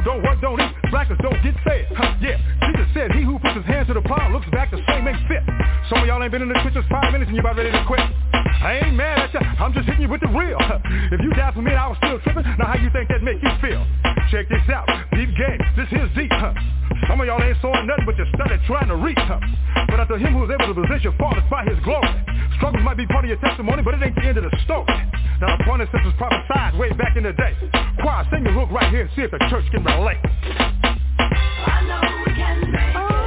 Who don't work don't eat. Blackers don't get fed. Huh, yeah. Jesus said he who puts his hand to the plow looks back the same ain't fit. Some of y'all ain't been in the trenches five minutes and you about ready to quit. I ain't mad at you. I'm just hitting you with the real. If you died for me I was still tripping, now how you think that make you feel? Check this out. Deep game. This here's deep. Huh? Some of y'all ain't sawing nothing but you studied trying to reach huh? But after him who's able to position fathers by his glory. Struggles might be part of your testimony, but it ain't the end of the story. Now the point is this was prophesied way back in the day. Choir, sing your hook right here and see if the church can relate. I know we can make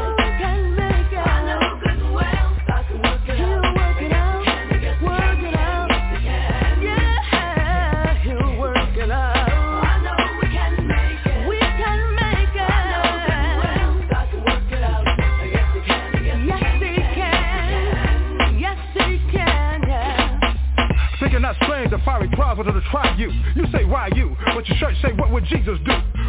the wanted to try you. You say, why you? But your church say, what would Jesus do?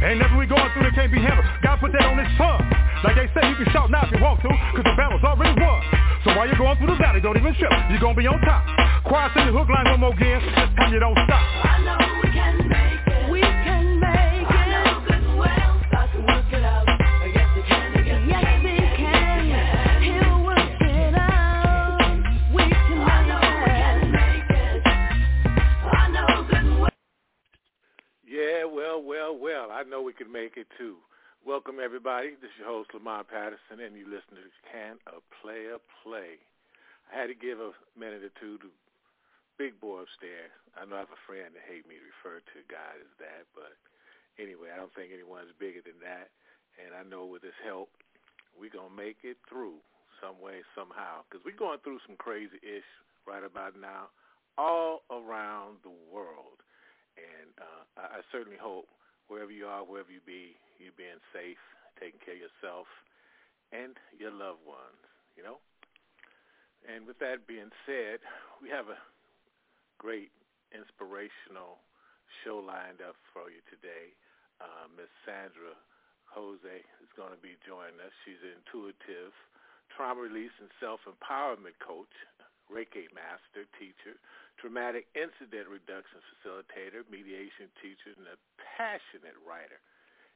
Ain't nothing we going through that can't be handled. God put that on his son. Like they say, you can shout now if you want to, cause the battle's already won. So while you're going through the valley, don't even trip. You're gonna be on top. Choir, sing the hook line one more again. This time you don't stop. I know we can make it too. Welcome everybody. This is your host Lamont Patterson, and you listen to Can a Player Play? I had to give a minute or two to Big Boy upstairs. I know I have a friend that hate me to refer to God as that, but anyway, I don't think anyone's bigger than that. And I know with his help, we're gonna make it through some way, somehow, because we're going through some crazy ish right about now, all around the world. And uh, I, I certainly hope wherever you are, wherever you be, you're being safe, taking care of yourself and your loved ones, you know? And with that being said, we have a great inspirational show lined up for you today. Uh, Miss Sandra Jose is going to be joining us. She's an intuitive trauma release and self-empowerment coach, Reiki master, teacher, traumatic incident reduction facilitator, mediation teacher, and a passionate writer.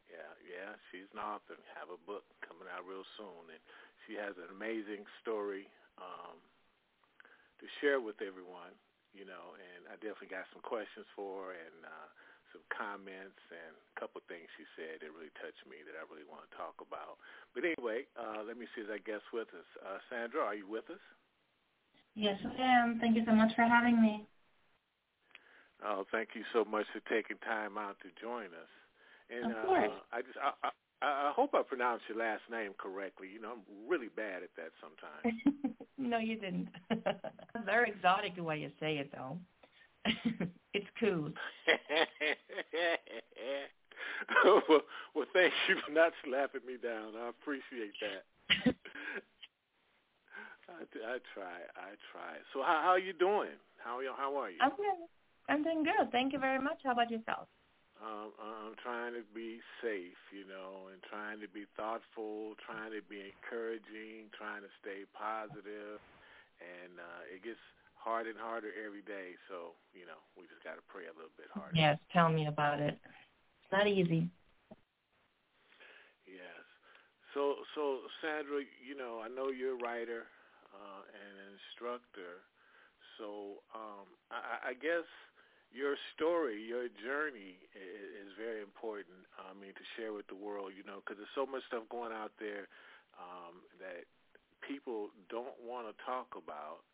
Yeah, yeah, she's an author. Have a book coming out real soon, and she has an amazing story um, to share with everyone. You know, and I definitely got some questions for her and uh, some comments and a couple of things she said that really touched me that I really want to talk about. But anyway, uh, let me see if that guest with us. Uh, Sandra, are you with us? Yes, I am. Thank you so much for having me. Oh, thank you so much for taking time out to join us. And Of course. Uh, I just I, I I hope I pronounced your last name correctly. You know, I'm really bad at that sometimes. no, you didn't. Very exotic the way you say it, though. it's cool. well, well, thank you for not slapping me down. I appreciate that. I, I try. I try. So how how are you doing? How are you, how are you? I'm good. I'm doing good. Thank you very much. How about yourself? Um, I'm trying to be safe, you know, and trying to be thoughtful, trying to be encouraging, trying to stay positive, and uh, it gets harder and harder every day. So you know, we just got to pray a little bit harder. Yes, tell me about it. It's not easy. Yes. So, so Sandra, you know, I know you're a writer uh, an instructor. So, um, I, I guess your story, your journey is, is very important. I mean, to share with the world, you know, because there's so much stuff going out there um, that people don't want to talk about,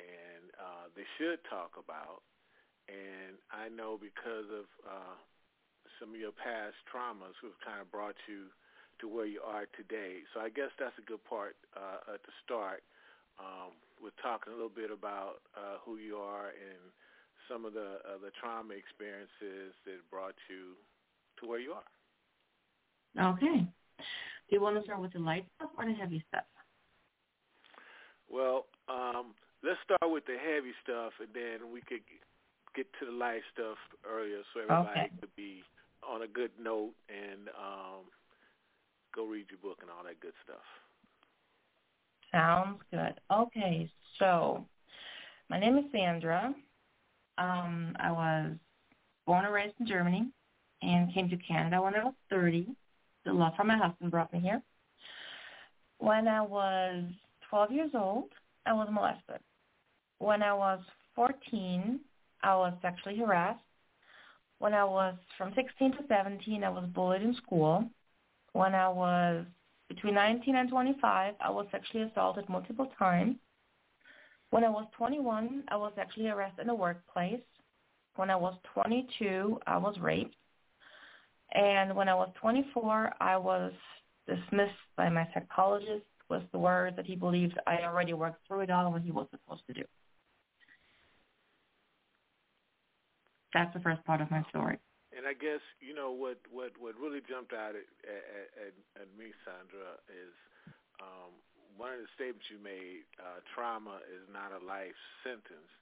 and uh, they should talk about. And I know because of uh, some of your past traumas, who have kind of brought you to where you are today. So I guess that's a good part uh, uh, to start um, with talking a little bit about uh, who you are and some of the uh, the trauma experiences that brought you to where you are. Okay. Do you want to start with the light stuff or the heavy stuff? Well, um, let's start with the heavy stuff, and then we could get to the light stuff earlier, so everybody Okay. could be on a good note and um, go read your book and all that good stuff. Sounds good. Okay, so my name is Sandra. Um, I was born and raised in Germany and came to Canada when I was 30. The love from my husband brought me here. When I was 12 years old, I was molested. When I was 14, I was sexually harassed. When I was from 16 to 17, I was bullied in school. When I was between 19 and 25, I was sexually assaulted multiple times. When I was 21, I was sexually harassed in the workplace. When I was 22, I was raped. And when I was 24, I was dismissed by my psychologist was the word that he believed I already worked through it all and what he was supposed to do. That's the first part of my story. And I guess you know what what what really jumped out at at, at, at me, Sandra, is um, one of the statements you made. Uh, trauma is not a life sentence,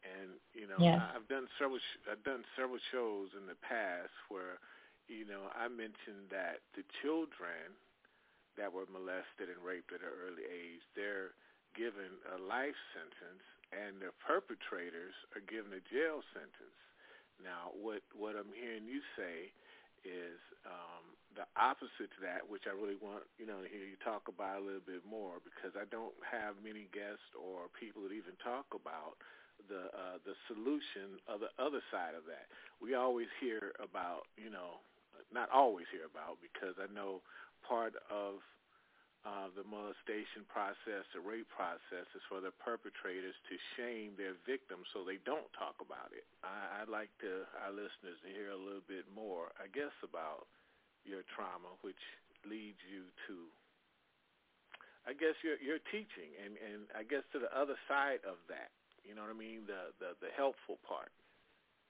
and you know Yes. I've done several sh- I've done several shows in the past where you know I mentioned that the children that were molested and raped at an early age, they're given a life sentence, and the perpetrators are given a jail sentence. Now, what what I'm hearing you say is um, the opposite to that, which I really want you know to hear you talk about a little bit more, because I don't have many guests or people that even talk about the uh, the solution of the other side of that. We always hear about you know, not always hear about because I know part of uh, the molestation process, the rape process, is for the perpetrators to shame their victims so they don't talk about it. I, I'd like to our listeners to hear a little bit more, I guess, about your trauma, which leads you to, I guess, your your teaching, and and I guess to the other side of that. You know what I mean? The the the helpful part.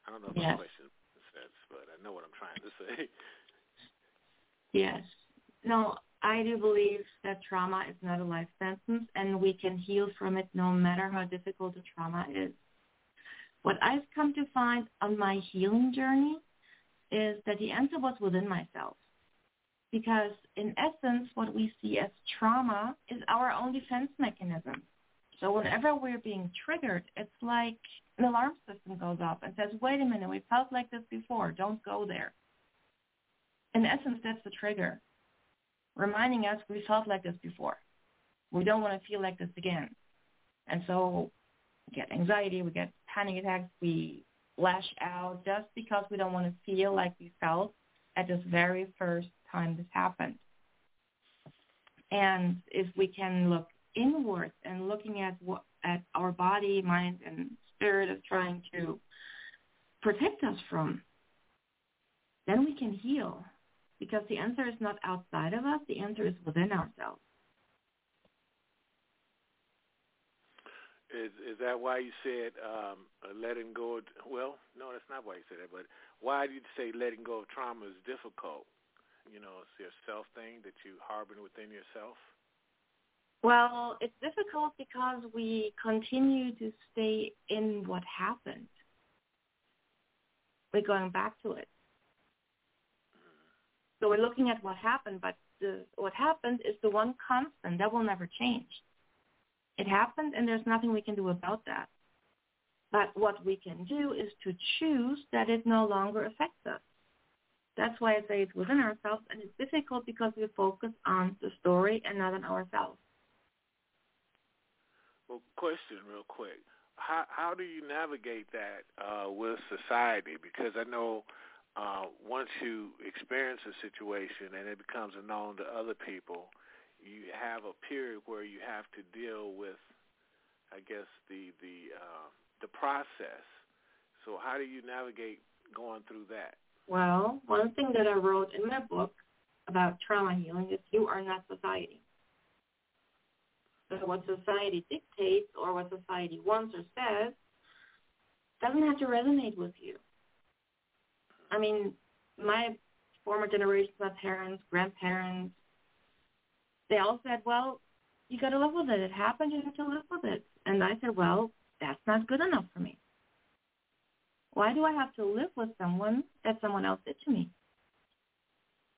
I don't know if Yes. my question makes sense, but I know what I'm trying to say. Yes. No, I do believe that trauma is not a life sentence and we can heal from it no matter how difficult the trauma is. What I've come to find on my healing journey is that the answer was within myself. Because in essence, what we see as trauma is our own defense mechanism. So whenever we're being triggered, it's like an alarm system goes off and says, wait a minute, we felt like this before. Don't go there. In essence, that's the trigger reminding us we felt like this before. We don't want to feel like this again. And so we get anxiety, we get panic attacks, we lash out just because we don't want to feel like we felt at this very first time this happened. And if we can look inward and looking at what at our body, mind, and spirit is trying to protect us from, then we can heal because the answer is not outside of us. The answer is within ourselves. Is is that why you said um, letting go? Of, well, no, that's not why you said that. But why do you say letting go of trauma is difficult? You know, it's your self thing that you harbor within yourself. Well, it's difficult because we continue to stay in what happened. We're going back to it. So we're looking at what happened, but the, what happened is the one constant that will never change. It happened, and there's nothing we can do about that. But what we can do is to choose that it no longer affects us. That's why I say it's within ourselves, and it's difficult because we focus on the story and not on ourselves. Well, question real quick. How how do you navigate that uh, with society? Because I know uh, once you experience a situation and it becomes known to other people, you have a period where you have to deal with, I guess the the uh, the process. So how do you navigate going through that? Well, one thing that I wrote in my book about trauma healing is you are not society. So what society dictates or what society wants or says doesn't have to resonate with you. I mean, my former generations, my parents, grandparents, they all said, well, you got to live with it. It happened. You have to live with it. And I said, well, that's not good enough for me. Why do I have to live with someone that someone else did to me?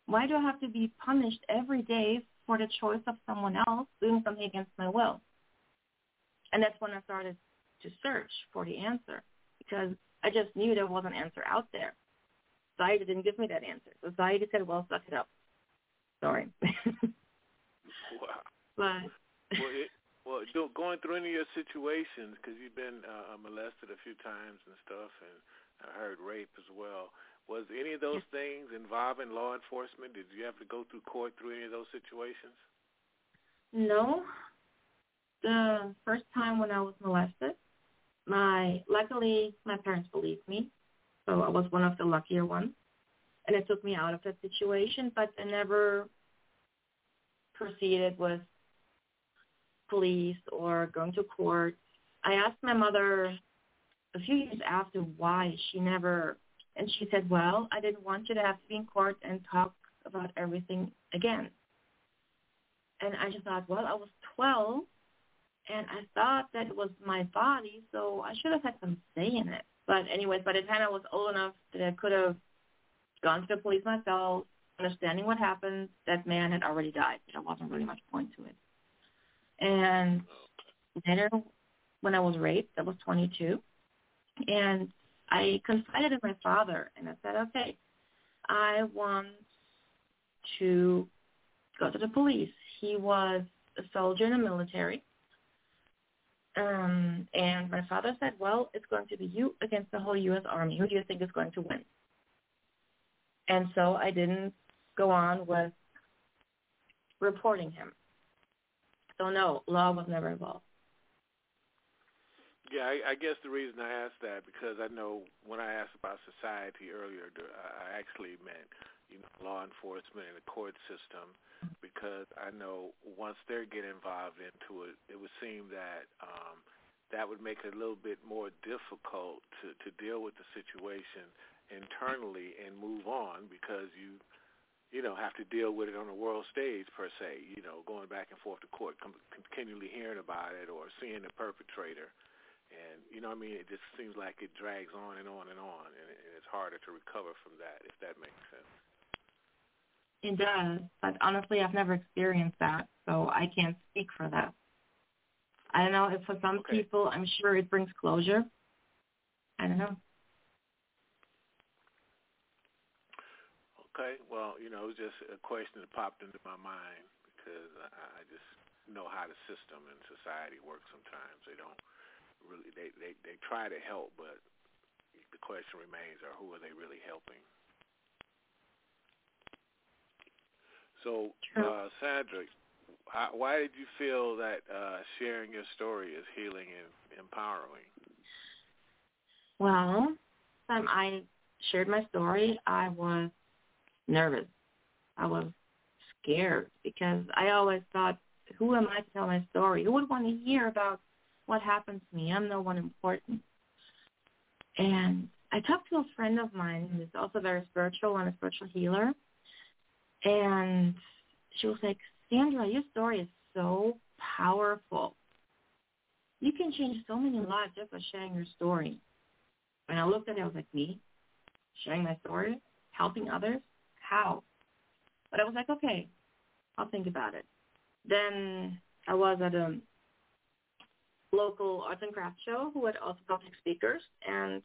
Why do I have to be punished every day for the choice of someone else doing something against my will? And that's when I started to search for the answer because I just knew there was an answer out there. Society didn't give me that answer. Society said, well, suck it up. Sorry. wow. But well, it, well, do, going through any of your situations, because you've been uh, molested a few times and stuff, and I heard rape as well. Was any of those things involving law enforcement? Did you have to go through court through any of those situations? No. The first time when I was molested, my luckily my parents believed me, so I was one of the luckier ones, and it took me out of that situation. But I never proceeded with police or going to court. I asked my mother a few years after why she never, and she said, well, I didn't want you to have to be in court and talk about everything again. And I just thought, well, I was 12 and I thought that it was my body, so I should have had some say in it. But anyways, by the time I was old enough that I could have gone to the police myself, understanding what happened, that man had already died. There wasn't really much point to it. And later, when I was raped, I was 22, and I confided in my father, and I said, okay, I want to go to the police. He was a soldier in the military. Um, and my father said, well, it's going to be you against the whole U.S. Army. Who do you think is going to win? And so I didn't go on with reporting him. So no, law was never involved. Yeah, I, I guess the reason I asked that because I know when I asked about society earlier, I actually meant you know law enforcement and the court system because I know once they get involved into it, it would seem that um, that would make it a little bit more difficult to to deal with the situation internally and move on because you you know have to deal with it on the world stage per se. You know, going back and forth to court, continually hearing about it or seeing the perpetrator. And you know, what I mean, it just seems like it drags on and on and on, and it's harder to recover from that, if that makes sense. It does, but honestly, I've never experienced that, so I can't speak for that. I don't know if for some Okay. people, I'm sure it brings closure. I don't know. Okay, well, you know, it was just a question that popped into my mind because I, just know how the system and society works. Sometimes they don't really they they they try to help, but the question remains: Are who are they really helping? So, uh, Sandra, why did you feel that uh, sharing your story is healing and empowering? Well, time I shared my story, I was nervous. I was scared because I always thought, who am I to tell my story? Who would want to hear about what happened to me? I'm no one important. And I talked to a friend of mine who's also very spiritual and a spiritual healer. And she was like, Sandra, your story is so powerful. You can change so many lives just by sharing your story. And I looked at it, I was like, me? Sharing my story? Helping others? How? But I was like, okay, I'll think about it. Then I was at a local arts and crafts show who had also public speakers, and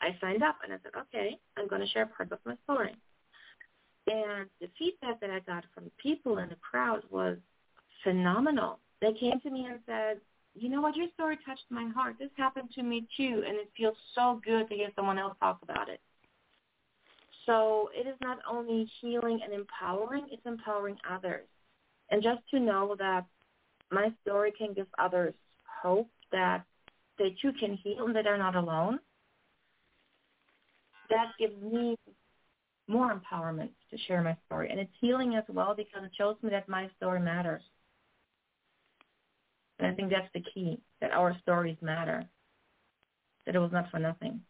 I signed up and I said, okay, I'm going to share part of my story. And the feedback that I got from people in the crowd was phenomenal. They came to me and said, you know what, your story touched my heart. This happened to me too, and it feels so good to hear someone else talk about it. So it is not only healing and empowering, it's empowering others. And just to know that my story can give others hope that they too can heal and that they're not alone, that gives me more empowerment to share my story. And it's healing as well because it shows me that my story matters. And I think that's the key, that our stories matter, that it was not for nothing.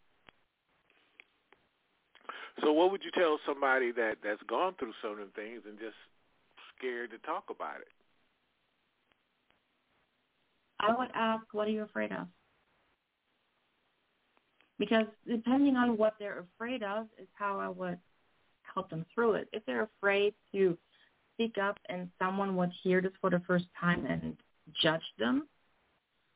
So what would you tell somebody that, that's gone through certain things and just scared to talk about it? I would ask, what are you afraid of? Because depending on what they're afraid of is how I would help them through it. If they're afraid to speak up and someone would hear this for the first time and judge them,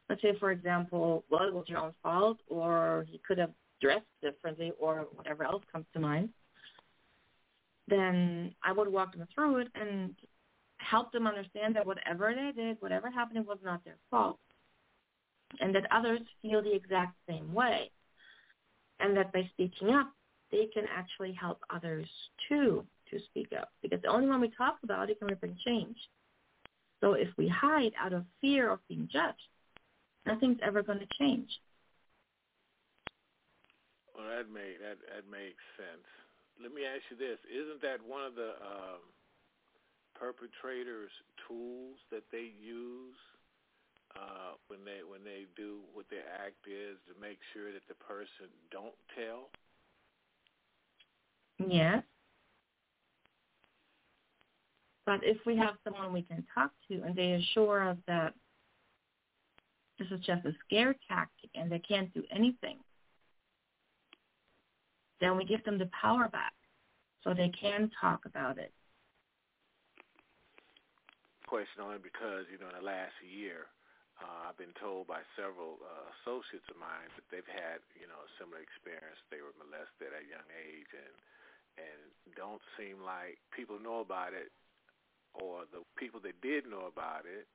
let's say, for example, well, it was your own fault or he could have dressed differently or whatever else comes to mind, then I would walk them through it and help them understand that whatever they did, whatever happened, it was not their fault. And that others feel the exact same way. And that by speaking up, they can actually help others too to speak up. Because the only when we talk about it can we bring change. So if we hide out of fear of being judged, nothing's ever going to change. Well, that make that that makes sense. Let me ask you this: Isn't that one of the um, perpetrators' tools that they use uh, when they when they do what their act is to make sure that the person don't tell? Yes. But if we have someone we can talk to and they assure us that this is just a scare tactic and they can't do anything, then we give them the power back so they can talk about it. Question only because, you know, in the last year, uh, I've been told by several uh, associates of mine that they've had, you know, a similar experience. They were molested at a young age and and don't seem like people know about it or the people that did know about it,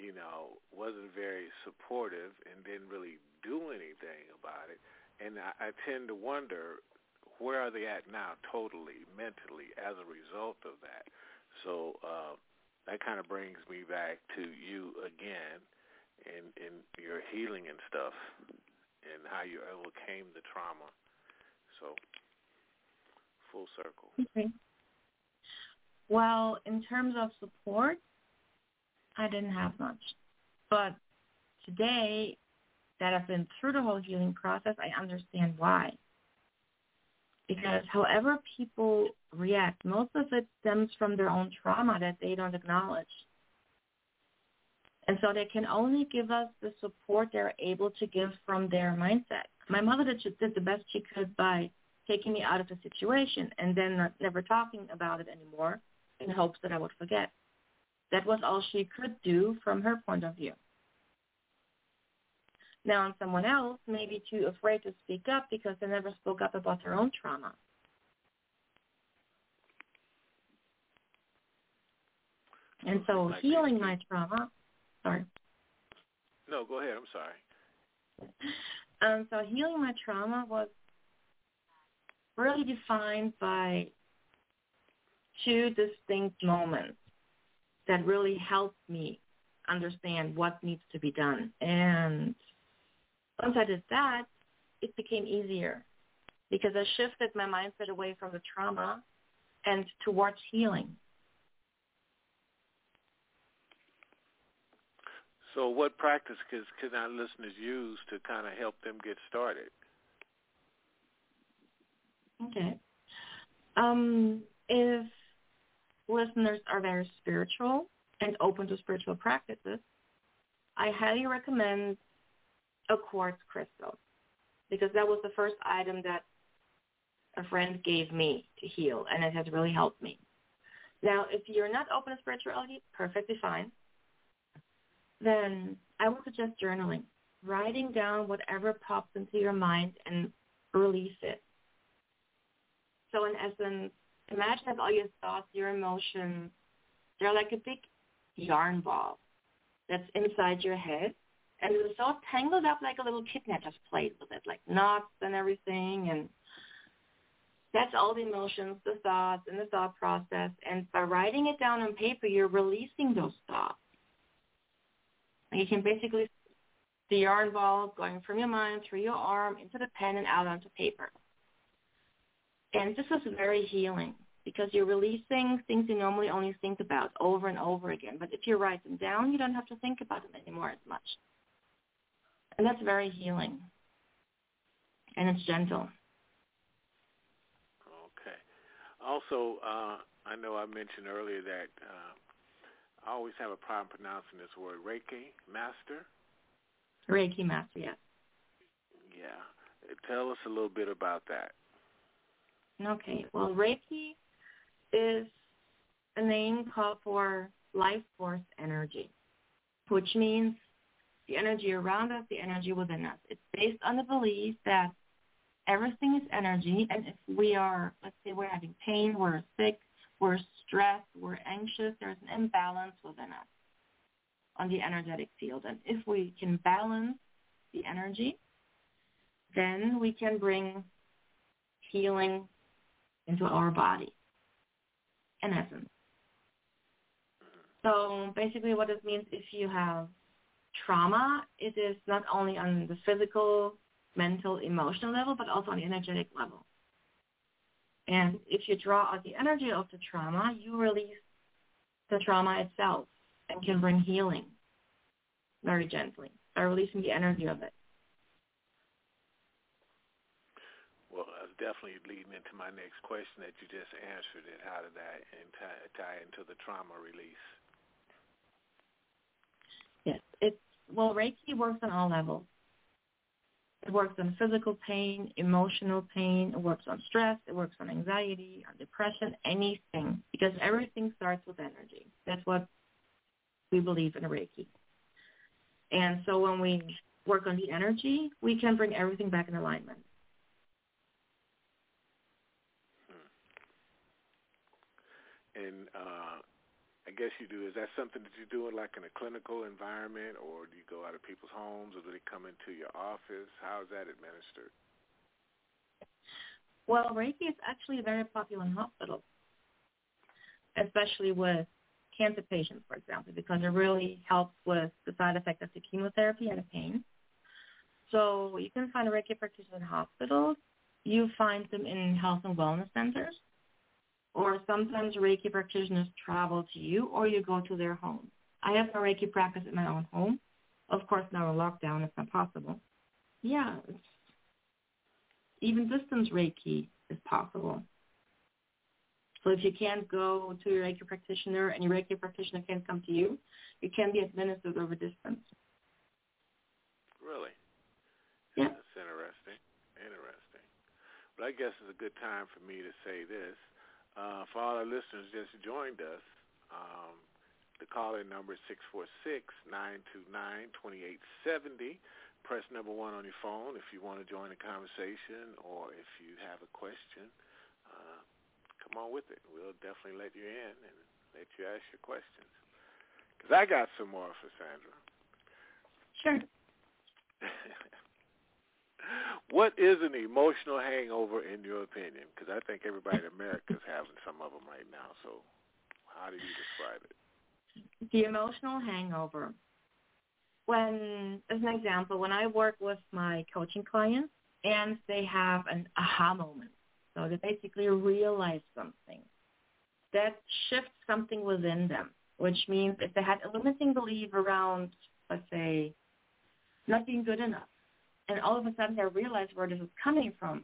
you know, wasn't very supportive and didn't really do anything about it. And I, I tend to wonder where are they at now totally mentally as a result of that. So uh, that kind of brings me back to you again and, and your healing and stuff and how you overcame the trauma. So full circle. Okay. Well, in terms of support, I didn't have much. But today that I've been through the whole healing process, I understand why. Because however people react, most of it stems from their own trauma that they don't acknowledge. And so they can only give us the support they're able to give from their mindset. My mother did, did the best she could by taking me out of the situation and then not, never talking about it anymore in hopes that I would forget. That was all she could do from her point of view. Now, on someone else may be too afraid to speak up because they never spoke up about their own trauma. And so Like healing my trauma, sorry. No, go ahead. I'm sorry. Um, so healing my trauma was really defined by two distinct moments that really helped me understand what needs to be done. And once I did that, it became easier because I shifted my mindset away from the trauma and towards healing. So what practice could, could our listeners use to kind of help them get started? Okay. Um, if listeners are very spiritual and open to spiritual practices, I highly recommend a quartz crystal because that was the first item that a friend gave me to heal, and it has really helped me. Now, if you're not open to spirituality, perfectly fine. Then I would suggest journaling, writing down whatever pops into your mind and release it. So in essence, imagine that all your thoughts, your emotions, they're like a big yarn ball that's inside your head. And it's all tangled up like a little kitten that just plays with it, like knots and everything. And That's all the emotions, the thoughts, and the thought process. And by writing it down on paper, you're releasing those thoughts. You can basically the yarn ball going from your mind through your arm into the pen and out onto paper. And this is very healing because you're releasing things you normally only think about over and over again. But if you write them down, you don't have to think about them anymore as much. And that's very healing. And it's gentle. Okay. Also, uh, I know I mentioned earlier that uh, I always have a problem pronouncing this word, Reiki Master. Reiki Master, yes. Yeah. Tell us a little bit about that. Okay. Well, Reiki is a name called for life force energy, which means the energy around us, the energy within us. It's based on the belief that everything is energy, and if we are, let's say we're having pain, we're sick, we're stressed, we're anxious, there's an imbalance within us on the energetic field. And if we can balance the energy, then we can bring healing into our body, in essence. So basically what this means, if you have trauma, it is not only on the physical, mental, emotional level, but also on the energetic level. And if you draw out the energy of the trauma, you release the trauma itself and can bring healing very gently by releasing the energy of it. Well, that's definitely leading into my next question that you just answered it. How did that tie, tie into the trauma release? Yes, it's well, Reiki works on all levels. It works on physical pain, emotional pain. It works on stress. It works on anxiety, on depression, anything, because everything starts with energy. That's what we believe in Reiki. And so when we work on the energy, we can bring everything back in alignment. And uh, I guess you do. Is that something that you do in like in a clinical environment, or do you go out of people's homes, or do they come into your office? How is that administered? Well, Reiki is actually very popular in hospitals, especially with cancer patients, for example, because it really helps with the side effect of the chemotherapy and the pain. So you can find Reiki practitioner in hospitals. You find them in health and wellness centers or sometimes Reiki practitioners travel to you or you go to their home. I have a Reiki practice in my own home. Of course, now a lockdown, it's not possible. Yeah, even distance Reiki is possible. So if you can't go to your Reiki practitioner and your Reiki practitioner can't come to you, it can be administered over distance. Really? Yeah. That's interesting. Interesting. But I guess it's a good time for me to say this. Uh, for all our listeners just joined us, um, the call-in number is 646-929-2870. Press number one on your phone if you want to join the conversation or if you have a question. Uh, come on with it. We'll definitely let you in and let you ask your questions. Because I got some more for Sandra. Sure. what is an emotional hangover in your opinion? Because I think everybody in America is having some of them right now. So how do you describe it? The emotional hangover. When, as an example, when I work with my coaching clients and they have an aha moment, so they basically realize something, that shifts something within them, which means if they had a limiting belief around, let's say, not being good enough, and all of a sudden they realize where this is coming from.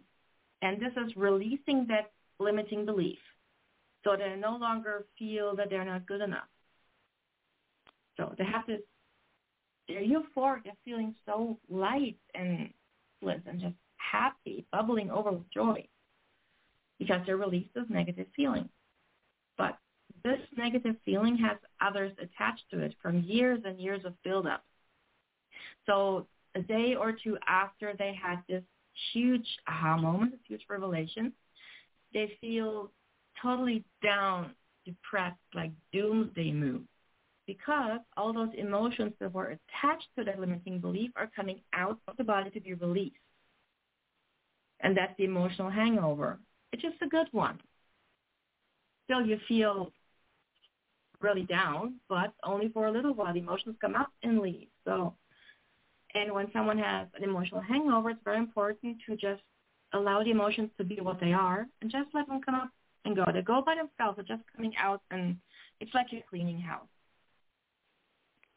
And this is releasing that limiting belief. So they no longer feel that they're not good enough. So they have this, they're euphoric, they're feeling so light and bliss and just happy, bubbling over with joy because they released this negative feeling. But this negative feeling has others attached to it from years and years of buildup. So a day or two after they had this huge aha moment, this huge revelation, they feel totally down, depressed, like doomsday mood. Because all those emotions that were attached to that limiting belief are coming out of the body to be released. And that's the emotional hangover. it's just a good one. Still, you feel really down, but only for a little while. The emotions come up and leave. So, and when someone has an emotional hangover, it's very important to just allow the emotions to be what they are and just let them come up and go. They go by themselves. They're just coming out, and it's like you're cleaning house.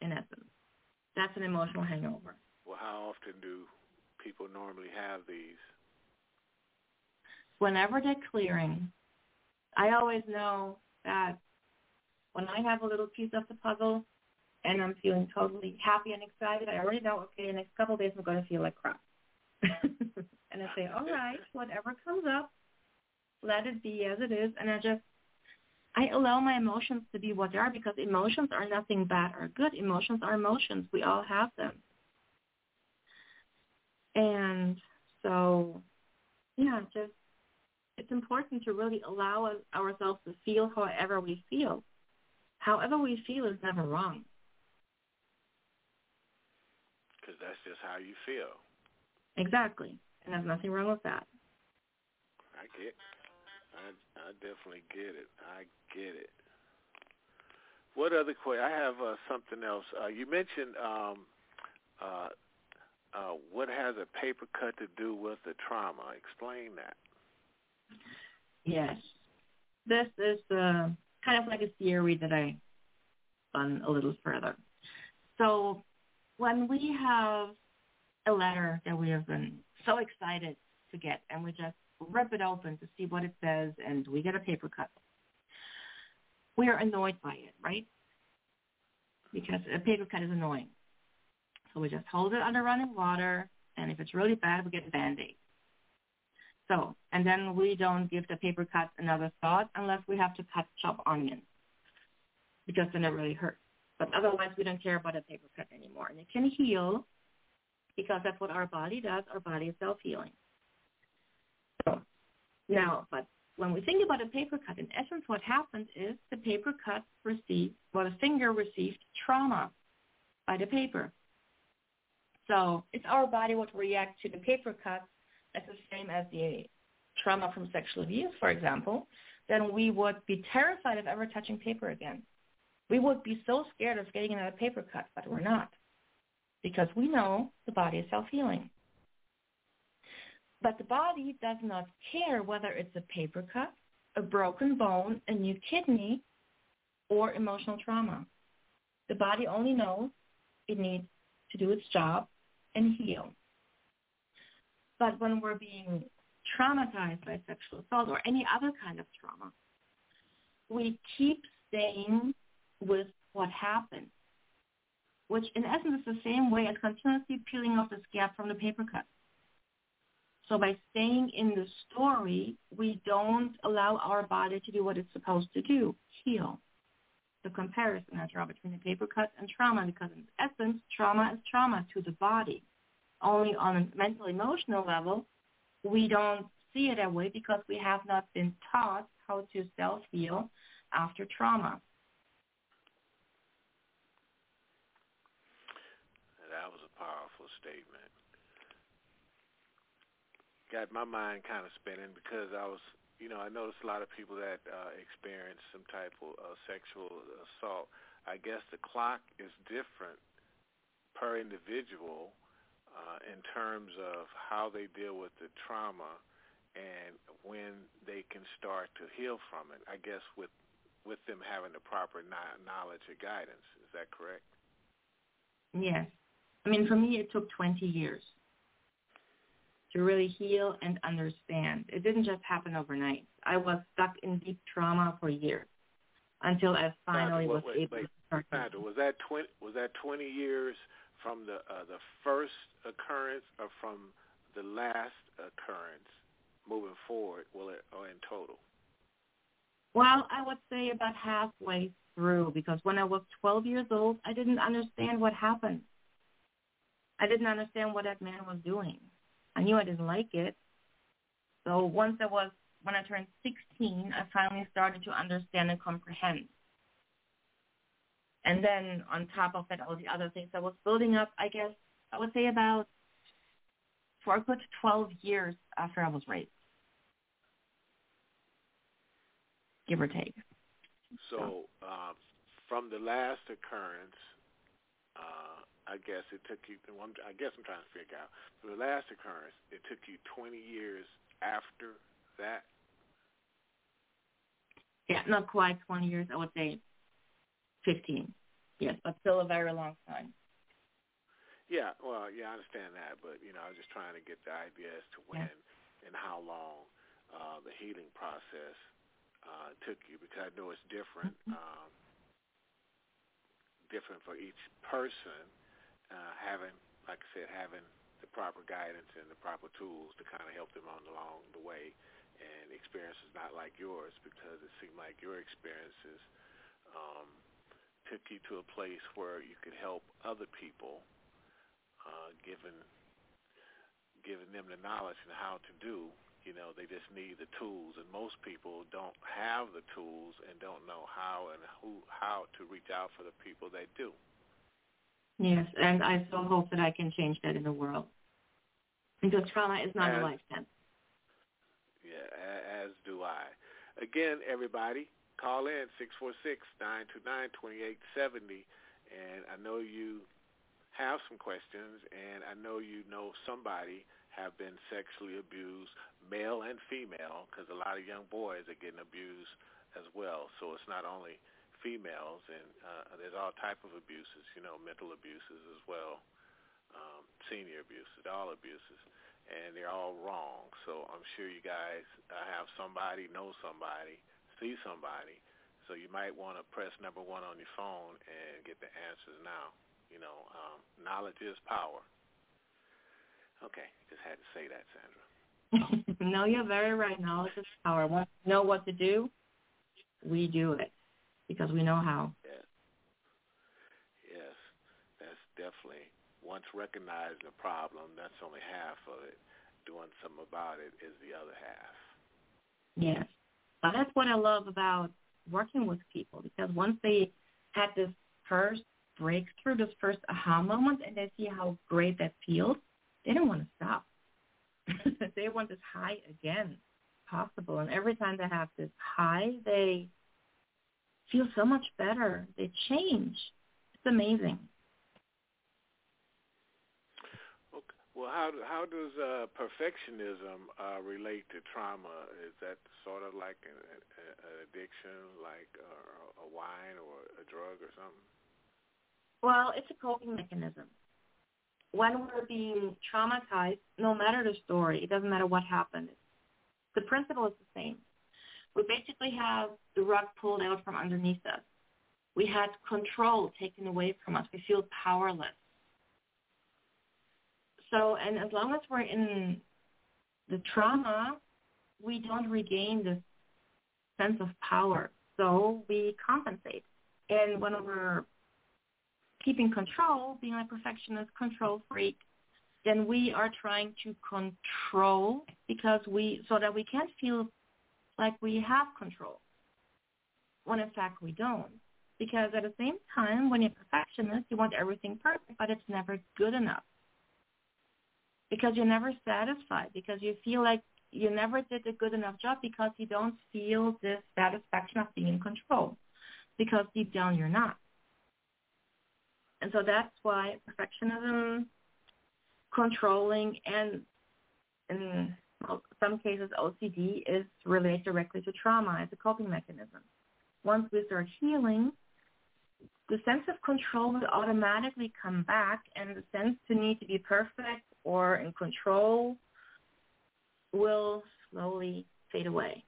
In essence, that's an emotional hangover. Well, how often do people normally have these? Whenever they're clearing, I always know that when I have a little piece of the puzzle and I'm feeling totally happy and excited, I already know, okay, the next couple of days I'm going to feel like crap. and I say, all right, whatever comes up, let it be as it is. And I just, I allow my emotions to be what they are because emotions are nothing bad or good. Emotions are emotions. We all have them. And so, yeah, just it's important to really allow ourselves to feel however we feel. However we feel is never wrong. Because that's just how you feel. Exactly. And there's nothing wrong with that. I get I I definitely get it. I get it. What other question? I have uh, something else. Uh, you mentioned um, uh, uh, what has a paper cut to do with the trauma. Explain that. Yes. This is uh, kind of like a theory that I done a little further. So when we have a letter that we have been so excited to get and we just rip it open to see what it says and we get a paper cut, we are annoyed by it, right? Because a paper cut is annoying. So we just hold it under running water and if it's really bad, we get a Band-Aid. So, and then we don't give the paper cut another thought unless we have to cut chop onions because then it really hurts. But otherwise, we don't care about a paper cut anymore. And it can heal because that's what our body does. Our body is self-healing. Now, but when we think about a paper cut, in essence, what happens is the paper cut received, well, the finger received trauma by the paper. So it's our body what react to the paper cut as the same as the trauma from sexual abuse, for example, then we would be terrified of ever touching paper again. We would be so scared of getting another paper cut, but we're not because we know the body is self-healing. But the body does not care whether it's a paper cut, a broken bone, a new kidney, or emotional trauma. The body only knows it needs to do its job and heal. But when we're being traumatized by sexual assault or any other kind of trauma, we keep staying with what happened, which in essence is the same way as continuously peeling off the scab from the paper cut. So by staying in the story, we don't allow our body to do what it's supposed to do, heal. The comparison I draw between the paper cut and trauma, because in essence, trauma is trauma to the body only on a mental emotional level, we don't see it that way because we have not been taught how to self heal after trauma. That was a powerful statement. Got my mind kind of spinning because I was, you know, I noticed a lot of people that uh, experience some type of uh, sexual assault. I guess the clock is different per individual uh, in terms of how they deal with the trauma and when they can start to heal from it. I guess with with them having the proper knowledge or guidance. Is that correct? Yes. I mean, for me, it took 20 years to really heal and understand. It didn't just happen overnight. I was stuck in deep trauma for years until I finally Sandra, was wait, able wait, to start. Sandra, was that 20 was that 20 years from the uh, the first occurrence or from the last occurrence moving forward, will it or in total? Well, I would say about halfway through because when I was 12 years old, I didn't understand what happened. I didn't understand what that man was doing. I knew I didn't like it. So once I was, when I turned 16, I finally started to understand and comprehend. And then on top of that, all the other things I was building up, I guess I would say about for a good 12 years after I was raped. give or take. So um, from the last occurrence, uh, I guess it took you. I guess I'm trying to figure out. For the last occurrence, it took you 20 years after that. Yeah, not quite 20 years. I would say 15. Yes, but still a very long time. Yeah, well, yeah, I understand that, but you know, I was just trying to get the idea as to when yeah. and how long uh, the healing process uh, took you, because I know it's different, mm-hmm. um, different for each person. Uh, having, like I said, having the proper guidance and the proper tools to kind of help them on along the way, and experiences not like yours, because it seemed like your experiences um, took you to a place where you could help other people, uh, given giving them the knowledge and how to do you know, they just need the tools, and most people don't have the tools and don't know how and who how to reach out for the people they do. Yes, and I so hope that I can change that in the world because trauma is not as, a lifetime. Yeah, as do I. Again, everybody, call in six four six nine two nine twenty eight seventy, and I know you have some questions, and I know you know somebody have been sexually abused, male and female, because a lot of young boys are getting abused as well. So it's not only females, and uh, there's all type of abuses, you know, mental abuses as well, um, senior abuses, all abuses, and they're all wrong. So I'm sure you guys uh, have somebody, know somebody, see somebody. So you might want to press number one on your phone and get the answers now. You know, um, knowledge is power. Okay, just had to say that, Sandra. no, you're very right. Knowledge is power. Once we know what to do, we do it because we know how. Yes. Yes, that's definitely. Once recognizing the problem, that's only half of it. Doing something about it is the other half. Yes. But that's what I love about working with people because once they had this first breakthrough, this first aha moment, and they see how great that feels, they don't want to stop. they want this high again possible. And every time they have this high, they feel so much better. They change. It's amazing. Okay. Well, how how does uh, perfectionism uh, relate to trauma? Is that sort of like an, an addiction, like uh, a wine or a drug or something? Well, it's a coping mechanism when we're being traumatized, no matter the story, it doesn't matter what happened, the principle is the same. We basically have the rug pulled out from underneath us. We had control taken away from us. We feel powerless. So, and as long as we're in the trauma, we don't regain this sense of power. So we compensate. And when we're keeping control, being a perfectionist, control freak, then we are trying to control because we so that we can't feel like we have control. When in fact we don't. Because at the same time, when you're a perfectionist, you want everything perfect, but it's never good enough. Because you're never satisfied, because you feel like you never did a good enough job because you don't feel this satisfaction of being in control. Because deep down you're not. And so that's why perfectionism, controlling, and in some cases OCD is related directly to trauma as a coping mechanism. Once we start healing, the sense of control will automatically come back and the sense to need to be perfect or in control will slowly fade away.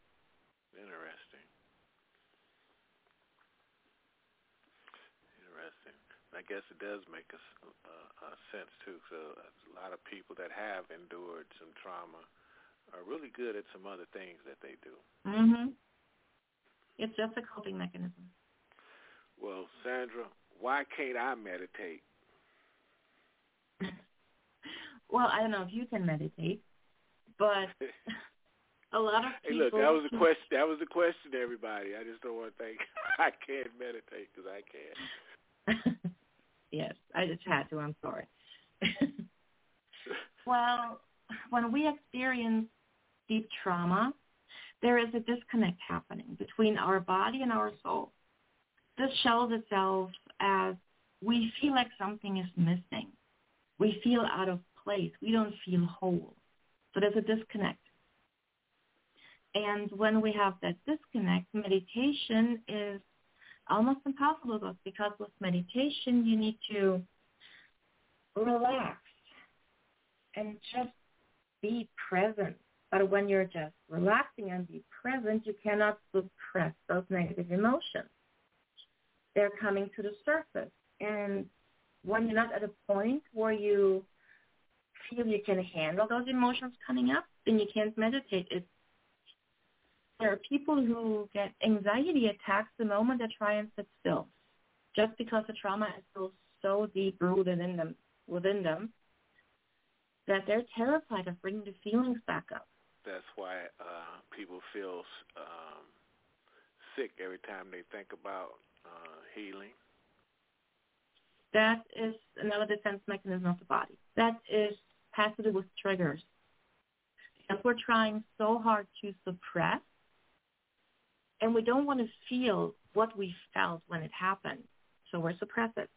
Interesting. Interesting. I guess it does make a, a sense too. So a lot of people that have endured some trauma are really good at some other things that they do. Mhm. It's just a coping mechanism. Well, Sandra, why can't I meditate? well, I don't know if you can meditate, but a lot of people. Hey, look, that was a question. That was a question, everybody. I just don't want to think I can't meditate because I can't. yes, I just had to. I'm sorry. well, when we experience deep trauma, there is a disconnect happening between our body and our soul. This shows itself as we feel like something is missing. We feel out of place. We don't feel whole. So there's a disconnect. And when we have that disconnect, meditation is almost impossible because with meditation you need to relax and just be present. But when you're just relaxing and be present, you cannot suppress those negative emotions. They're coming to the surface. And when you're not at a point where you feel you can handle those emotions coming up, then you can't meditate. It's there are people who get anxiety attacks the moment they try and sit still, just because the trauma is still so deep rooted in them, within them, that they're terrified of bringing the feelings back up. That's why uh, people feel um, sick every time they think about uh, healing. That is another defense mechanism of the body. That is do with triggers. Because we're trying so hard to suppress and we don't want to feel what we felt when it happened, so we're suppress it.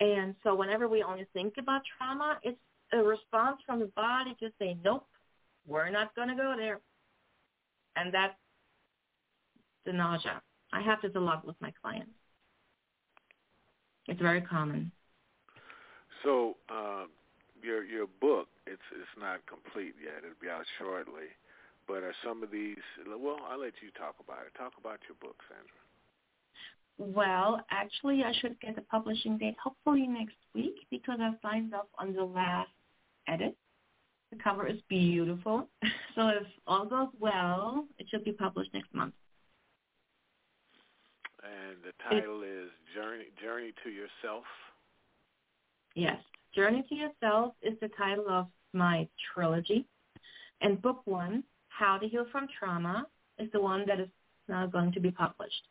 And so whenever we only think about trauma, it's a response from the body to say, nope, we're not going to go there. And that's the nausea. I have this a lot with my clients. It's very common. So uh, your your book, it's it's not complete yet. It'll be out shortly. But are some of these? Well, I'll let you talk about it. Talk about your book, Sandra. Well, actually, I should get a publishing date hopefully next week because I signed up on the last edit. The cover is beautiful, so if all goes well, it should be published next month. And the title it, is Journey Journey to Yourself. Yes, Journey to Yourself is the title of my trilogy, and book one how to Heal from Trauma is the one that is now going to be published.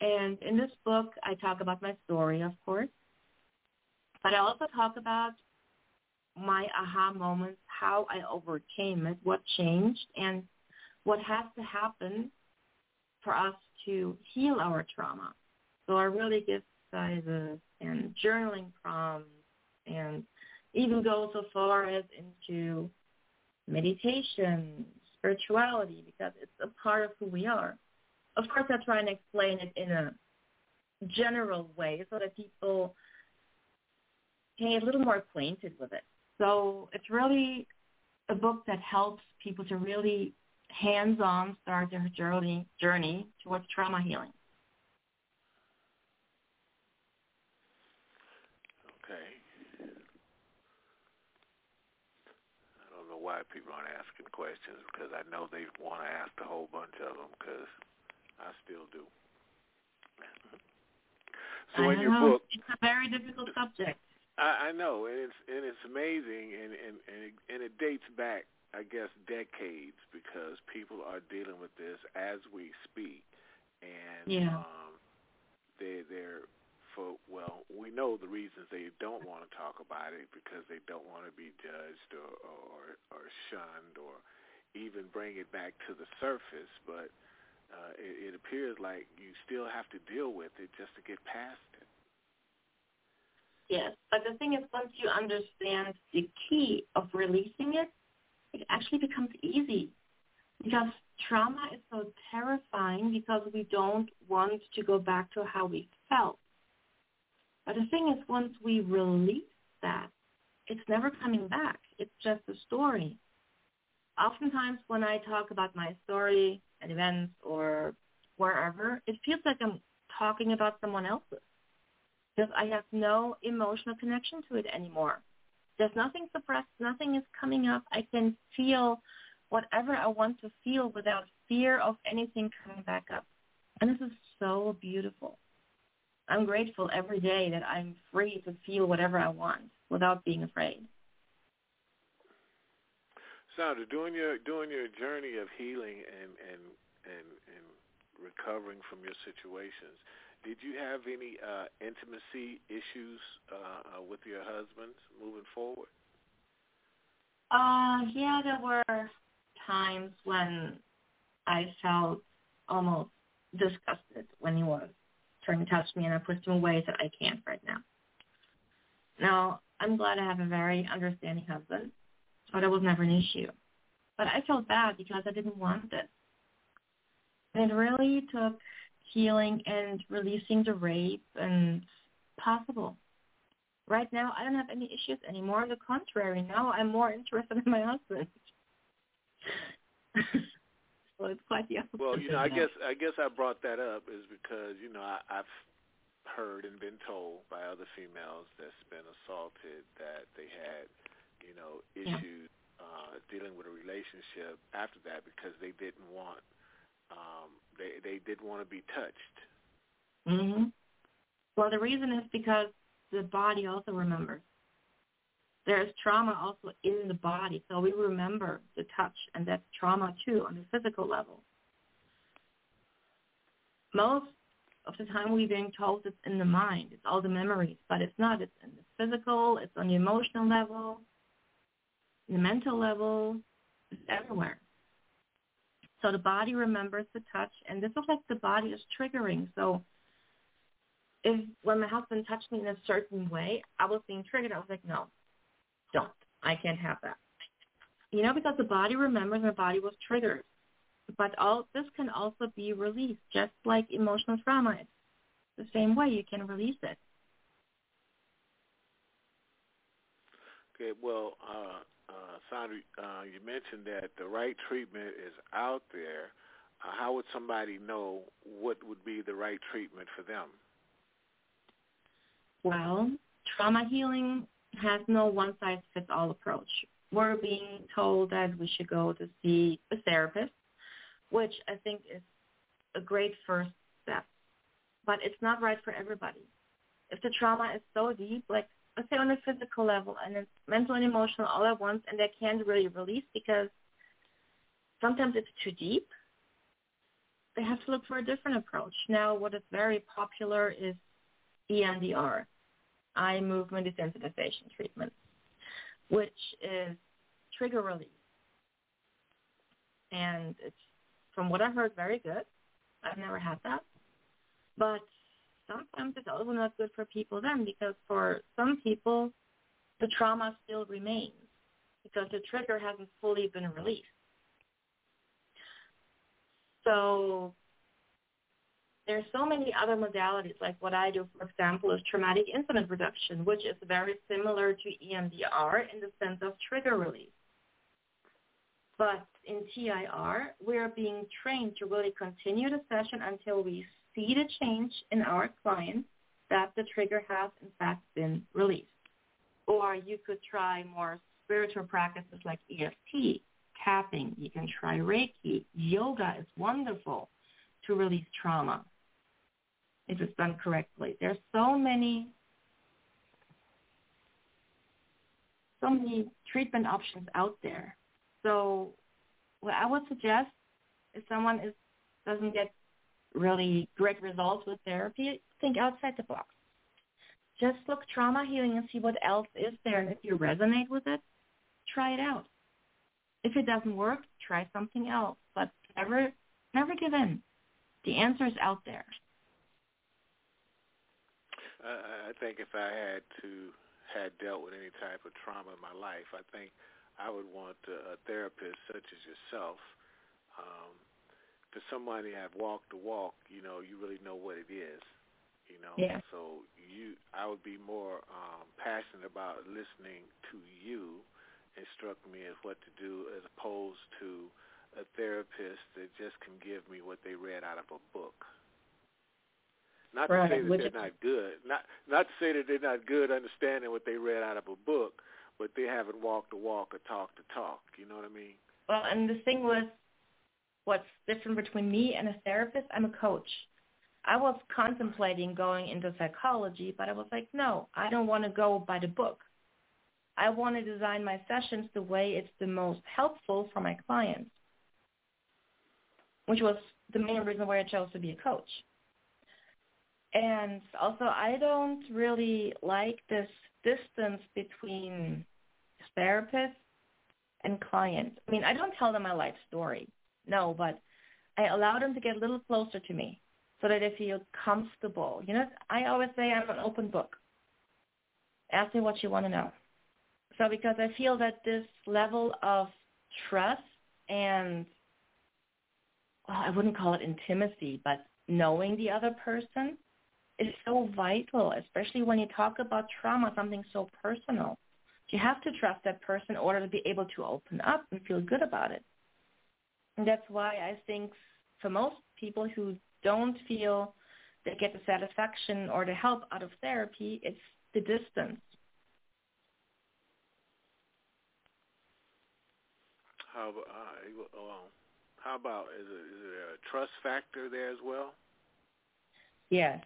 And in this book, I talk about my story, of course, but I also talk about my aha moments, how I overcame it, what changed, and what has to happen for us to heal our trauma. So I really give sizes and journaling prompts and even go so far as into meditation, spirituality, because it's a part of who we are. Of course, I try and explain it in a general way so that people can get a little more acquainted with it. So it's really a book that helps people to really hands-on start their journey, journey towards trauma healing. Okay. I don't know why people aren't asking questions because I know they want to ask a whole bunch of them because I still do. so I in know. your book, it's a very difficult subject. I, I know, and it's and it's amazing, and and and it, and it dates back, I guess, decades because people are dealing with this as we speak, and yeah. um, they they're for well, we know the reasons they don't want to talk about it because they don't want to be judged or or, or shunned or even bring it back to the surface. But uh, it, it appears like you still have to deal with it just to get past. Yes, but the thing is, once you understand the key of releasing it, it actually becomes easy because trauma is so terrifying because we don't want to go back to how we felt. But the thing is, once we release that, it's never coming back. It's just a story. Oftentimes when I talk about my story at events or wherever, it feels like I'm talking about someone else's because I have no emotional connection to it anymore. There's nothing suppressed. Nothing is coming up. I can feel whatever I want to feel without fear of anything coming back up. And this is so beautiful. I'm grateful every day that I'm free to feel whatever I want without being afraid. Sandra, during your during your journey of healing and and and, and recovering from your situations, did you have any uh, intimacy issues uh, uh, with your husband moving forward? Uh, yeah, there were times when I felt almost disgusted when he was trying to touch me and I pushed him away said I can't right now. Now, I'm glad I have a very understanding husband, so that was never an issue. But I felt bad because I didn't want it. And it really took healing and releasing the rape and possible. Right now, I don't have any issues anymore. On the contrary, now I'm more interested in my husband. so it's quite the opposite. Well, you know, I guess I guess I brought that up is because you know I, I've heard and been told by other females that's been assaulted that they had, you know, issues yeah. uh, dealing with a relationship after that because they didn't want um, they they didn't want to be touched. Mhm. Well, the reason is because the body also remembers. There's trauma also in the body, so we remember the touch, and that's trauma too on the physical level. Most of the time we're being told it's in the mind, it's all the memories, but it's not. It's in the physical, it's on the emotional level, the mental level, it's everywhere. So the body remembers the touch, and this is like the body is triggering. So if when my husband touched me in a certain way, I was being triggered. I was like, no, don't. I can't have that. You know, because the body remembers my body was triggered. But all this can also be released, just like emotional trauma. It's the same way you can release it. Okay, well, uh, uh, Sandra, uh, you mentioned that the right treatment is out there. Uh, how would somebody know what would be the right treatment for them? Well, trauma healing has no one-size-fits-all approach. We're being told that we should go to see a therapist, which I think is a great first step. But it's not right for everybody. If the trauma is so deep, like let's say on a physical level and it's mental and emotional all at once and they can't really release because sometimes it's too deep, they have to look for a different approach. Now what is very popular is EMDR, eye movement desensitization treatment, which is trigger release. And it's, from what I heard, very good. I've never had that. But sometimes it's also not good for people then because for some people, the trauma still remains because the trigger hasn't fully been released. So there's so many other modalities, like what I do, for example, is traumatic incident reduction, which is very similar to EMDR in the sense of trigger release. But in TIR, we are being trained to really continue the session until we see the change in our client that the trigger has in fact been released. Or you could try more spiritual practices like EFT, tapping. You can try Reiki. Yoga is wonderful to release trauma if it's done correctly. There's so many so many treatment options out there. So what I would suggest if someone is doesn't get really great results with therapy, think outside the box. Just look trauma healing and see what else is there. If you resonate with it, try it out. If it doesn't work, try something else. But never never give in. The answer is out there. I think if I had to had dealt with any type of trauma in my life, I think I would want a therapist such as yourself. Um, to somebody have walked the walk, you know, you really know what it is. You know, yeah. so you, I would be more um, passionate about listening to you instruct me as what to do, as opposed to a therapist that just can give me what they read out of a book. Not right. to say that Which they're not good. Not not to say that they're not good understanding what they read out of a book, but they haven't walked the walk or talked the talk. You know what I mean? Well, and the thing was, what's different between me and a therapist? I'm a coach. I was contemplating going into psychology, but I was like, no, I don't want to go by the book. I want to design my sessions the way it's the most helpful for my clients, which was the main reason why I chose to be a coach. And also, I don't really like this distance between therapists and clients. I mean, I don't tell them my life story, no, but I allow them to get a little closer to me so that they feel comfortable. You know, I always say I'm an open book. Ask me what you want to know. So because I feel that this level of trust and well, I wouldn't call it intimacy, but knowing the other person is so vital, especially when you talk about trauma, something so personal. You have to trust that person in order to be able to open up and feel good about it. And that's why I think for most people who don't feel they get the satisfaction or the help out of therapy, it's the distance. How about, uh, um, how about is it, is it a trust factor there as well? Yes.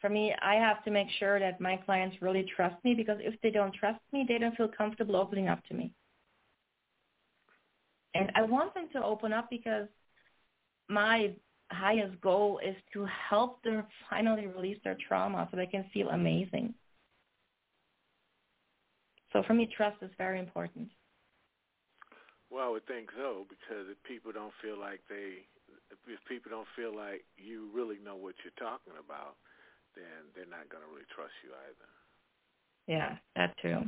For me, I have to make sure that my clients really trust me because if they don't trust me, they don't feel comfortable opening up to me. And I want them to open up because my highest goal is to help them finally release their trauma so they can feel amazing. So for me, trust is very important. Well, I would think so because if people don't feel like they, if people don't feel like you really know what you're talking about, then they're not going to really trust you either. Yeah, that too.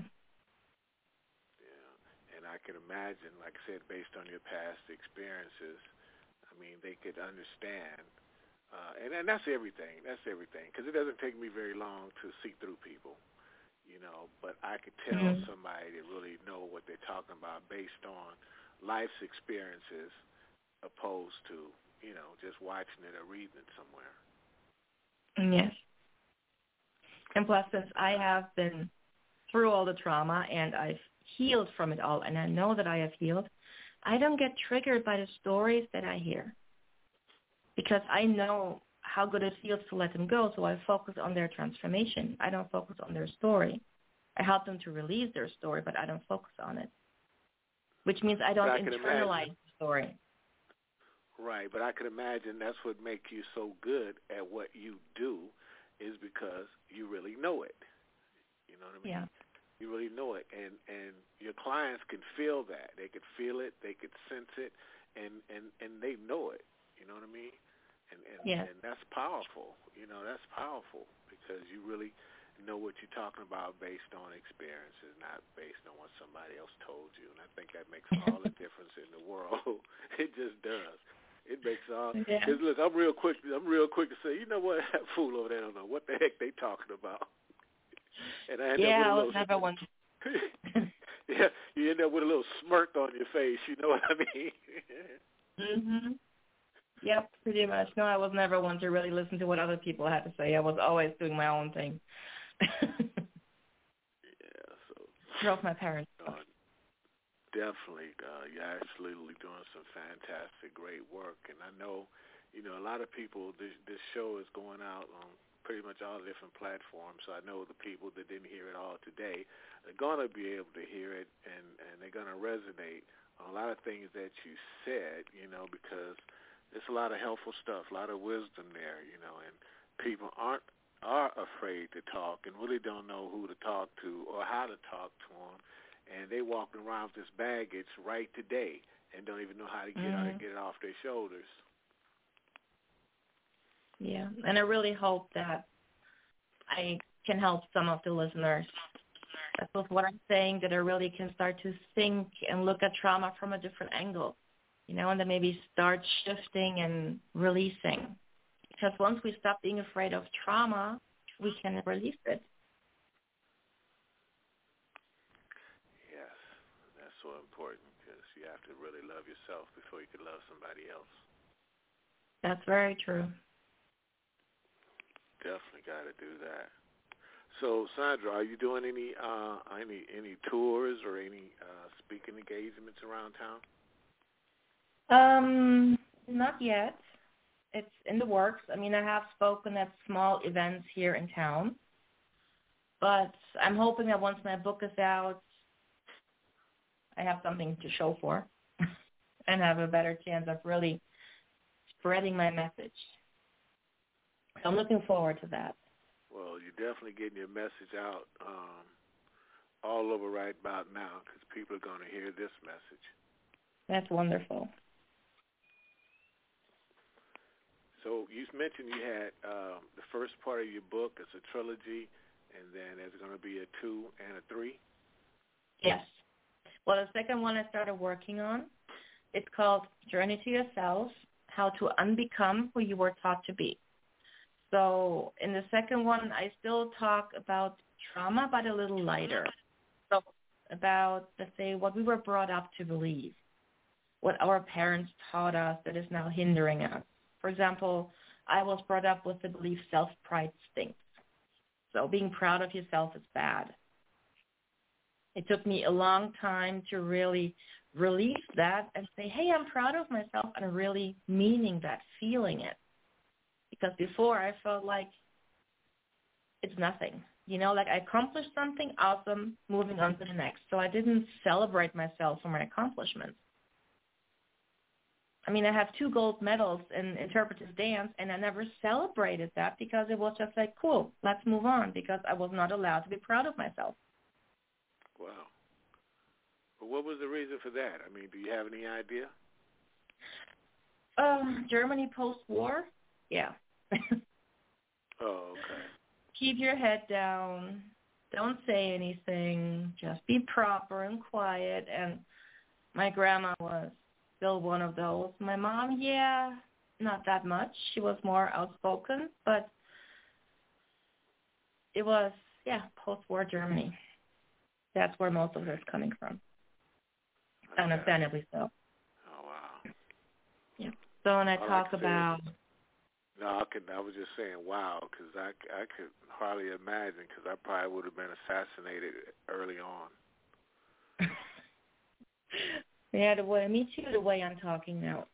And I can imagine, like I said, based on your past experiences, I mean, they could understand, uh, and and that's everything. That's everything because it doesn't take me very long to see through people you know, but I could tell mm-hmm. somebody that really know what they're talking about based on life's experiences opposed to, you know, just watching it or reading it somewhere. Yes. And plus, since I have been through all the trauma and I've healed from it all, and I know that I have healed, I don't get triggered by the stories that I hear because I know how good it feels to let them go. So I focus on their transformation. I don't focus on their story. I help them to release their story, but I don't focus on it, which means I don't I internalize imagine. the story. Right, but I can imagine that's what makes you so good at what you do is because you really know it. You know what I mean? Yeah. You really know it, and and your clients can feel that. They could feel it. They could sense it, and and and they know it. You know what I mean? and and, yeah. and that's powerful. You know, that's powerful because you really know what you're talking about based on experiences, not based on what somebody else told you. And I think that makes all the difference in the world. it just does. It makes all. Yeah. Cause look, I'm real quick. I'm real quick to say, you know what? That fool over there don't know what the heck they talking about. And I end yeah, up I with was a little, never one. yeah, you end up with a little smirk on your face. You know what I mean? mhm. Yep, pretty much. No, I was never one to really listen to what other people had to say. I was always doing my own thing. yeah, so drove my parents. Uh, definitely, uh, you're absolutely doing some fantastic, great work, and I know, you know, a lot of people. This this show is going out on pretty much all the different platforms. So I know the people that didn't hear it all today are going to be able to hear it, and and they're going to resonate on a lot of things that you said. You know, because there's a lot of helpful stuff, a lot of wisdom there, you know, and people aren't are afraid to talk and really don't know who to talk to or how to talk to them, and they walking around with this baggage right today and don't even know how to get mm-hmm. how to get it off their shoulders. Yeah, and I really hope that I can help some of the listeners. That's what I'm saying, that I really can start to think and look at trauma from a different angle you know, and then maybe start shifting and releasing. Because once we stop being afraid of trauma, we can release it. Yes, that's so important because you have to really love yourself before you can love somebody else. That's very true. Definitely got to do that. So, Sandra, are you doing any uh, any any tours or any uh, speaking engagements around town? Um, not yet. It's in the works. I mean, I have spoken at small events here in town, but I'm hoping that once my book is out, I have something to show for and have a better chance of really spreading my message. So I'm looking forward to that. Well, you're definitely getting your message out um, all over right about now because people are going to hear this message. That's wonderful. So you mentioned you had um, the first part of your book is a trilogy, and then there's going to be a two and a three. Yes. Well, the second one I started working on, it's called Journey to Yourself, How to Unbecome Who You Were Taught to Be. So in the second one, I still talk about trauma, but a little lighter. So about, let's say, what we were brought up to believe, what our parents taught us that is now hindering us. For example, I was brought up with the belief self-pride stinks. So being proud of yourself is bad. It took me a long time to really release that and say, hey, I'm proud of myself and really meaning that, feeling it. Because before I felt like it's nothing. You know, like I accomplished something awesome, moving on to the next. So I didn't celebrate myself for my accomplishments. I mean, I have two gold medals in interpretive dance, and I never celebrated that because it was just like, cool, let's move on, because I was not allowed to be proud of myself. Wow. Well, what was the reason for that? I mean, do you have any idea? Uh, Germany post-war? Yeah. oh, okay. Keep your head down. Don't say anything. Just be proper and quiet. And my grandma was still one of those. My mom, yeah, not that much. She was more outspoken, but it was, yeah, post-war Germany. That's where most of this coming from. Okay. Understandably so. Oh, wow. Yeah. So when I talk about, No, I could. I was just saying, wow, because I, I could hardly imagine because I probably would have been assassinated early on. yeah, the way, me too, the way I'm talking now.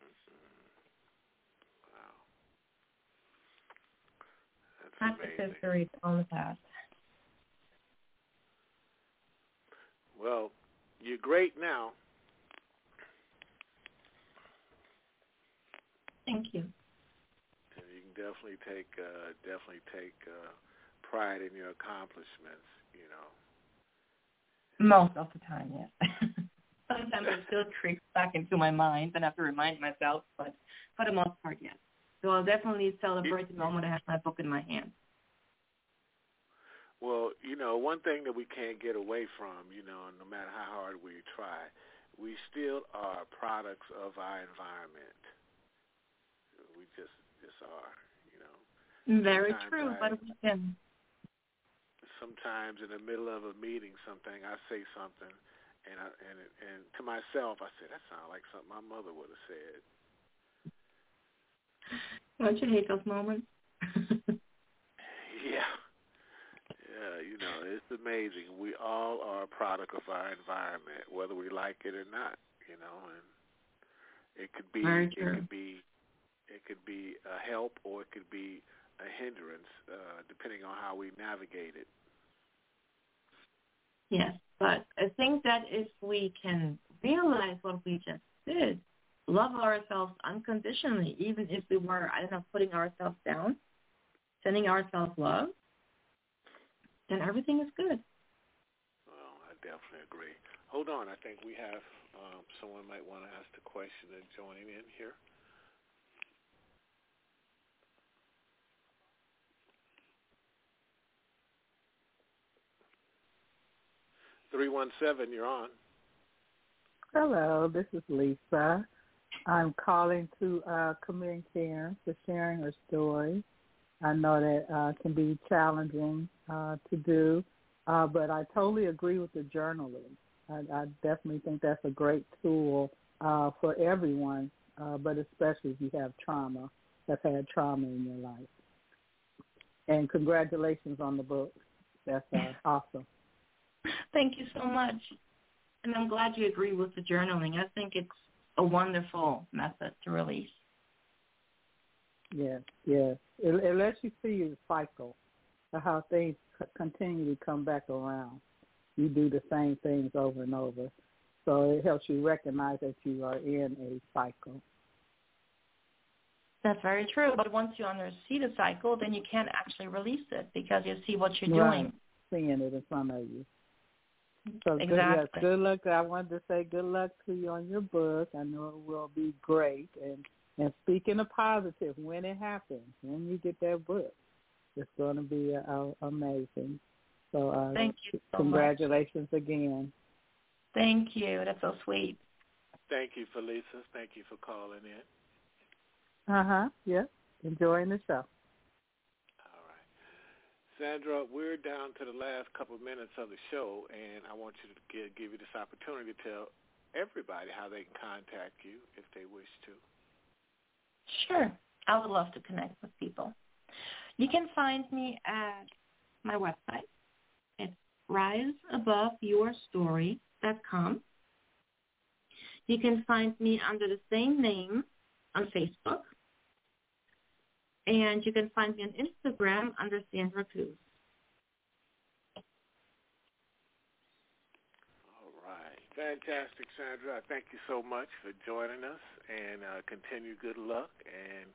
Mm-hmm. Wow, that's history, on the past. Well, you're great now. Thank you. and you can definitely take uh, definitely take uh, pride in your accomplishments. You know. Most of the time, yes. Sometimes it still creeps back into my mind and I have to remind myself, but for the most part, yes. So I'll definitely celebrate the moment I have my book in my hand. Well, you know, one thing that we can't get away from, you know, no matter how hard we try, we still are products of our environment. Just just are, you know. Very Sometimes true, I- but we can. Sometimes in the middle of a meeting, something I say something, and I, and and to myself, I say that sounds like something my mother would have said. Don't you hate those moments? Yeah. Yeah, you know, it's amazing. We all are a product of our environment, whether we like it or not, you know, and it could be it could be it could be a help or it could be a hindrance, uh, depending on how we navigate it. yes, but I think that if we can realize what we just did, love ourselves unconditionally, even if we were, I don't know, putting ourselves down, sending ourselves love, then everything is good. Well, I definitely agree. Hold on, I think we have um, someone might want to ask the question and joining in here. Three one seven, you're on. Hello, this is Lisa. I'm calling to uh, commend Karen for sharing her story. I know that uh, can be challenging uh, to do, uh, but I totally agree with the journaling. I, I definitely think that's a great tool uh, for everyone, uh, but especially if you have trauma, have had trauma in your life. And congratulations on the book. That's uh, awesome. Thank you so much. And I'm glad you agree with the journaling. I think it's a wonderful method to release. Yes, yes. It, it lets you see the cycle of how things continually come back around. You do the same things over and over. So it helps you recognize that you are in a cycle. That's very true. But once you see the cycle, then you can't actually release it because you see what you're Right. doing seeing it in front of you. So exactly. good, yes, good luck. I wanted to say good luck to you on your book. I know it will be great. And and speaking of positive, when it happens, when you get that book, it's going to be uh, amazing. So uh, thank you. So congratulations much. again. Thank you. That's so sweet. Thank you, Felisa. Thank you for calling in. Uh huh. Yep. Enjoying the show. Sandra, we're down to the last couple of minutes of the show, and I want you to give, give you this opportunity to tell everybody how they can contact you if they wish to. Sure. I would love to connect with people. You can find me at my website. It's riseaboveyourstory.com. You can find me under the same name on Facebook. And you can find me on Instagram under Sandra right. Fantastic, Sandra. Thank you so much for joining us and uh, continue good luck and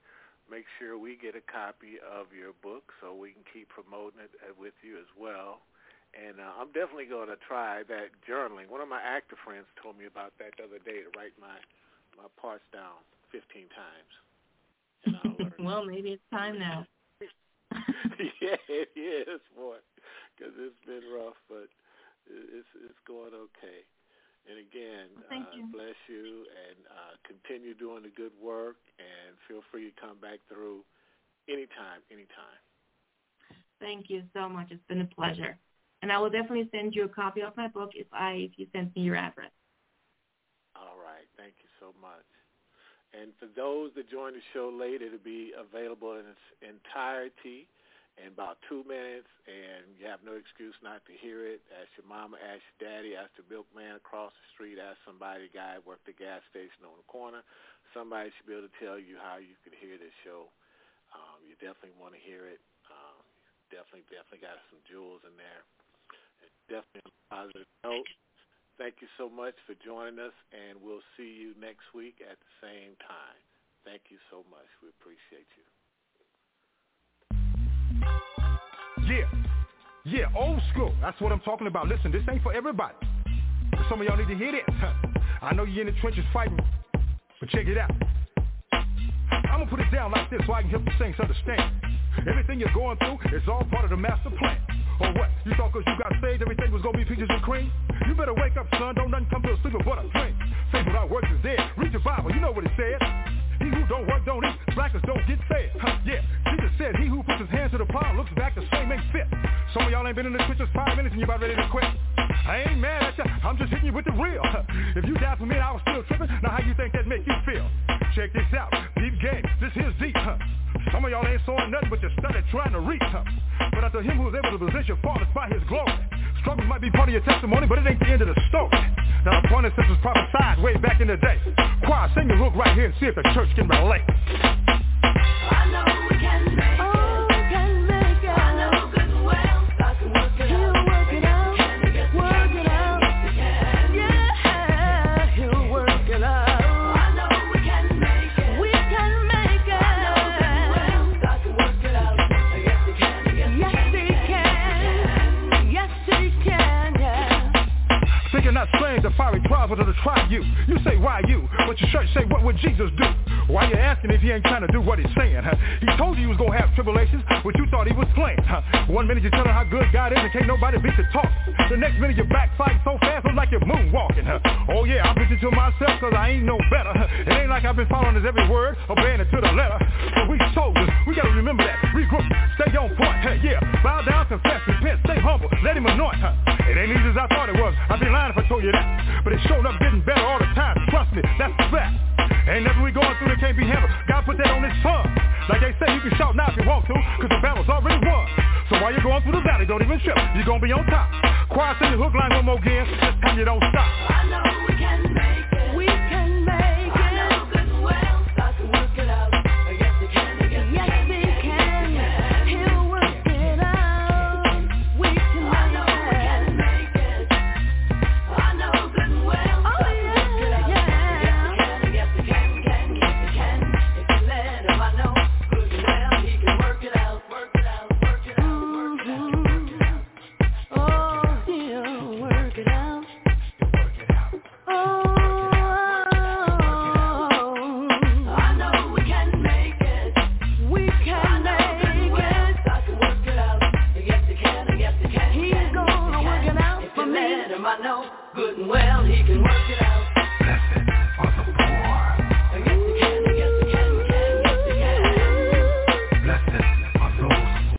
make sure we get a copy of your book so we can keep promoting it uh, with you as well. And uh, I'm definitely going to try that journaling. One of my actor friends told me about that the other day to write my my parts down 15 times. well, maybe it's time now. yeah, it is, boy, because it's been rough, but it's it's going okay. And again, well, uh, you. bless you and uh, continue doing the good work. And feel free to come back through anytime, anytime. Thank you so much. It's been a pleasure. And I will definitely send you a copy of my book if I if you send me your address. All right. Thank you so much. And for those that join the show late, it'll be available in its entirety in about two minutes, and you have no excuse not to hear it. Ask your mama, ask your daddy, ask the milkman across the street, ask somebody, guy who worked the gas station on the corner. Somebody should be able to tell you how you can hear this show. Um, you definitely want to hear it. Um, definitely, definitely got some jewels in there. It's definitely a positive note. Thank you so much for joining us, and we'll see you next week at the same time. Thank you so much. We appreciate you. Yeah. Yeah, old school. That's what I'm talking about. Listen, this ain't for everybody. Some of y'all need to hear this. I know you're in the trenches fighting, but check it out. I'm gonna put it down like this so I can help the saints understand. Everything you're going through is all part of the master plan. Or what? You thought cause you got saved everything was gonna be peaches and cream? You better wake up, son. Don't nothing come to a but a dream. Faith without works is dead. Read your Bible. You know what it says. He who don't work don't eat. Blackers don't get fed. Huh, yeah. Jesus said, he who puts his hands to the plow looks back the same ain't fit. Some of y'all ain't been in the trenches five minutes and you about ready to quit. I ain't mad at you. I'm just hitting you with the real. If you died for me I was still tripping, now how you think that make you feel? Check this out. Deep game. This here's deep. Huh? Some of y'all ain't sowing nothing but you're study trying to reach something. But after him who is able to position fathers by his glory. Struggles might be part of your testimony, but it ain't the end of the story. Now the point is this was prophesied way back in the day. Choir, sing your hook right here and see if the church can relate. I know what Jesus do? Why you asking if he ain't trying to do what he's saying? Huh? He told you he was going to have tribulations, but you thought he was playing. Huh? One minute you tell him how good God is and can't nobody beat the talk. The next minute you're backfighting so fast, it's like you're moonwalking. Huh? Oh yeah, I'm preaching to myself cause I ain't no better. It ain't like I've been following his every word, obeying it to the letter. But we soldiers, we gotta remember that. Regroup, stay on point. Hey, yeah, bow down, confess, repent, stay humble, let him anoint. Huh? It ain't easy as I thought it was. I'd be lying if I told you that. But it showed up getting better all the time. Trust me, that's the fact. You can want to, cause the battle's already won. So while you're going through the valley, don't even trip. You're gonna be on top. Choir, sing the hook line one more again. This time you don't stop. I know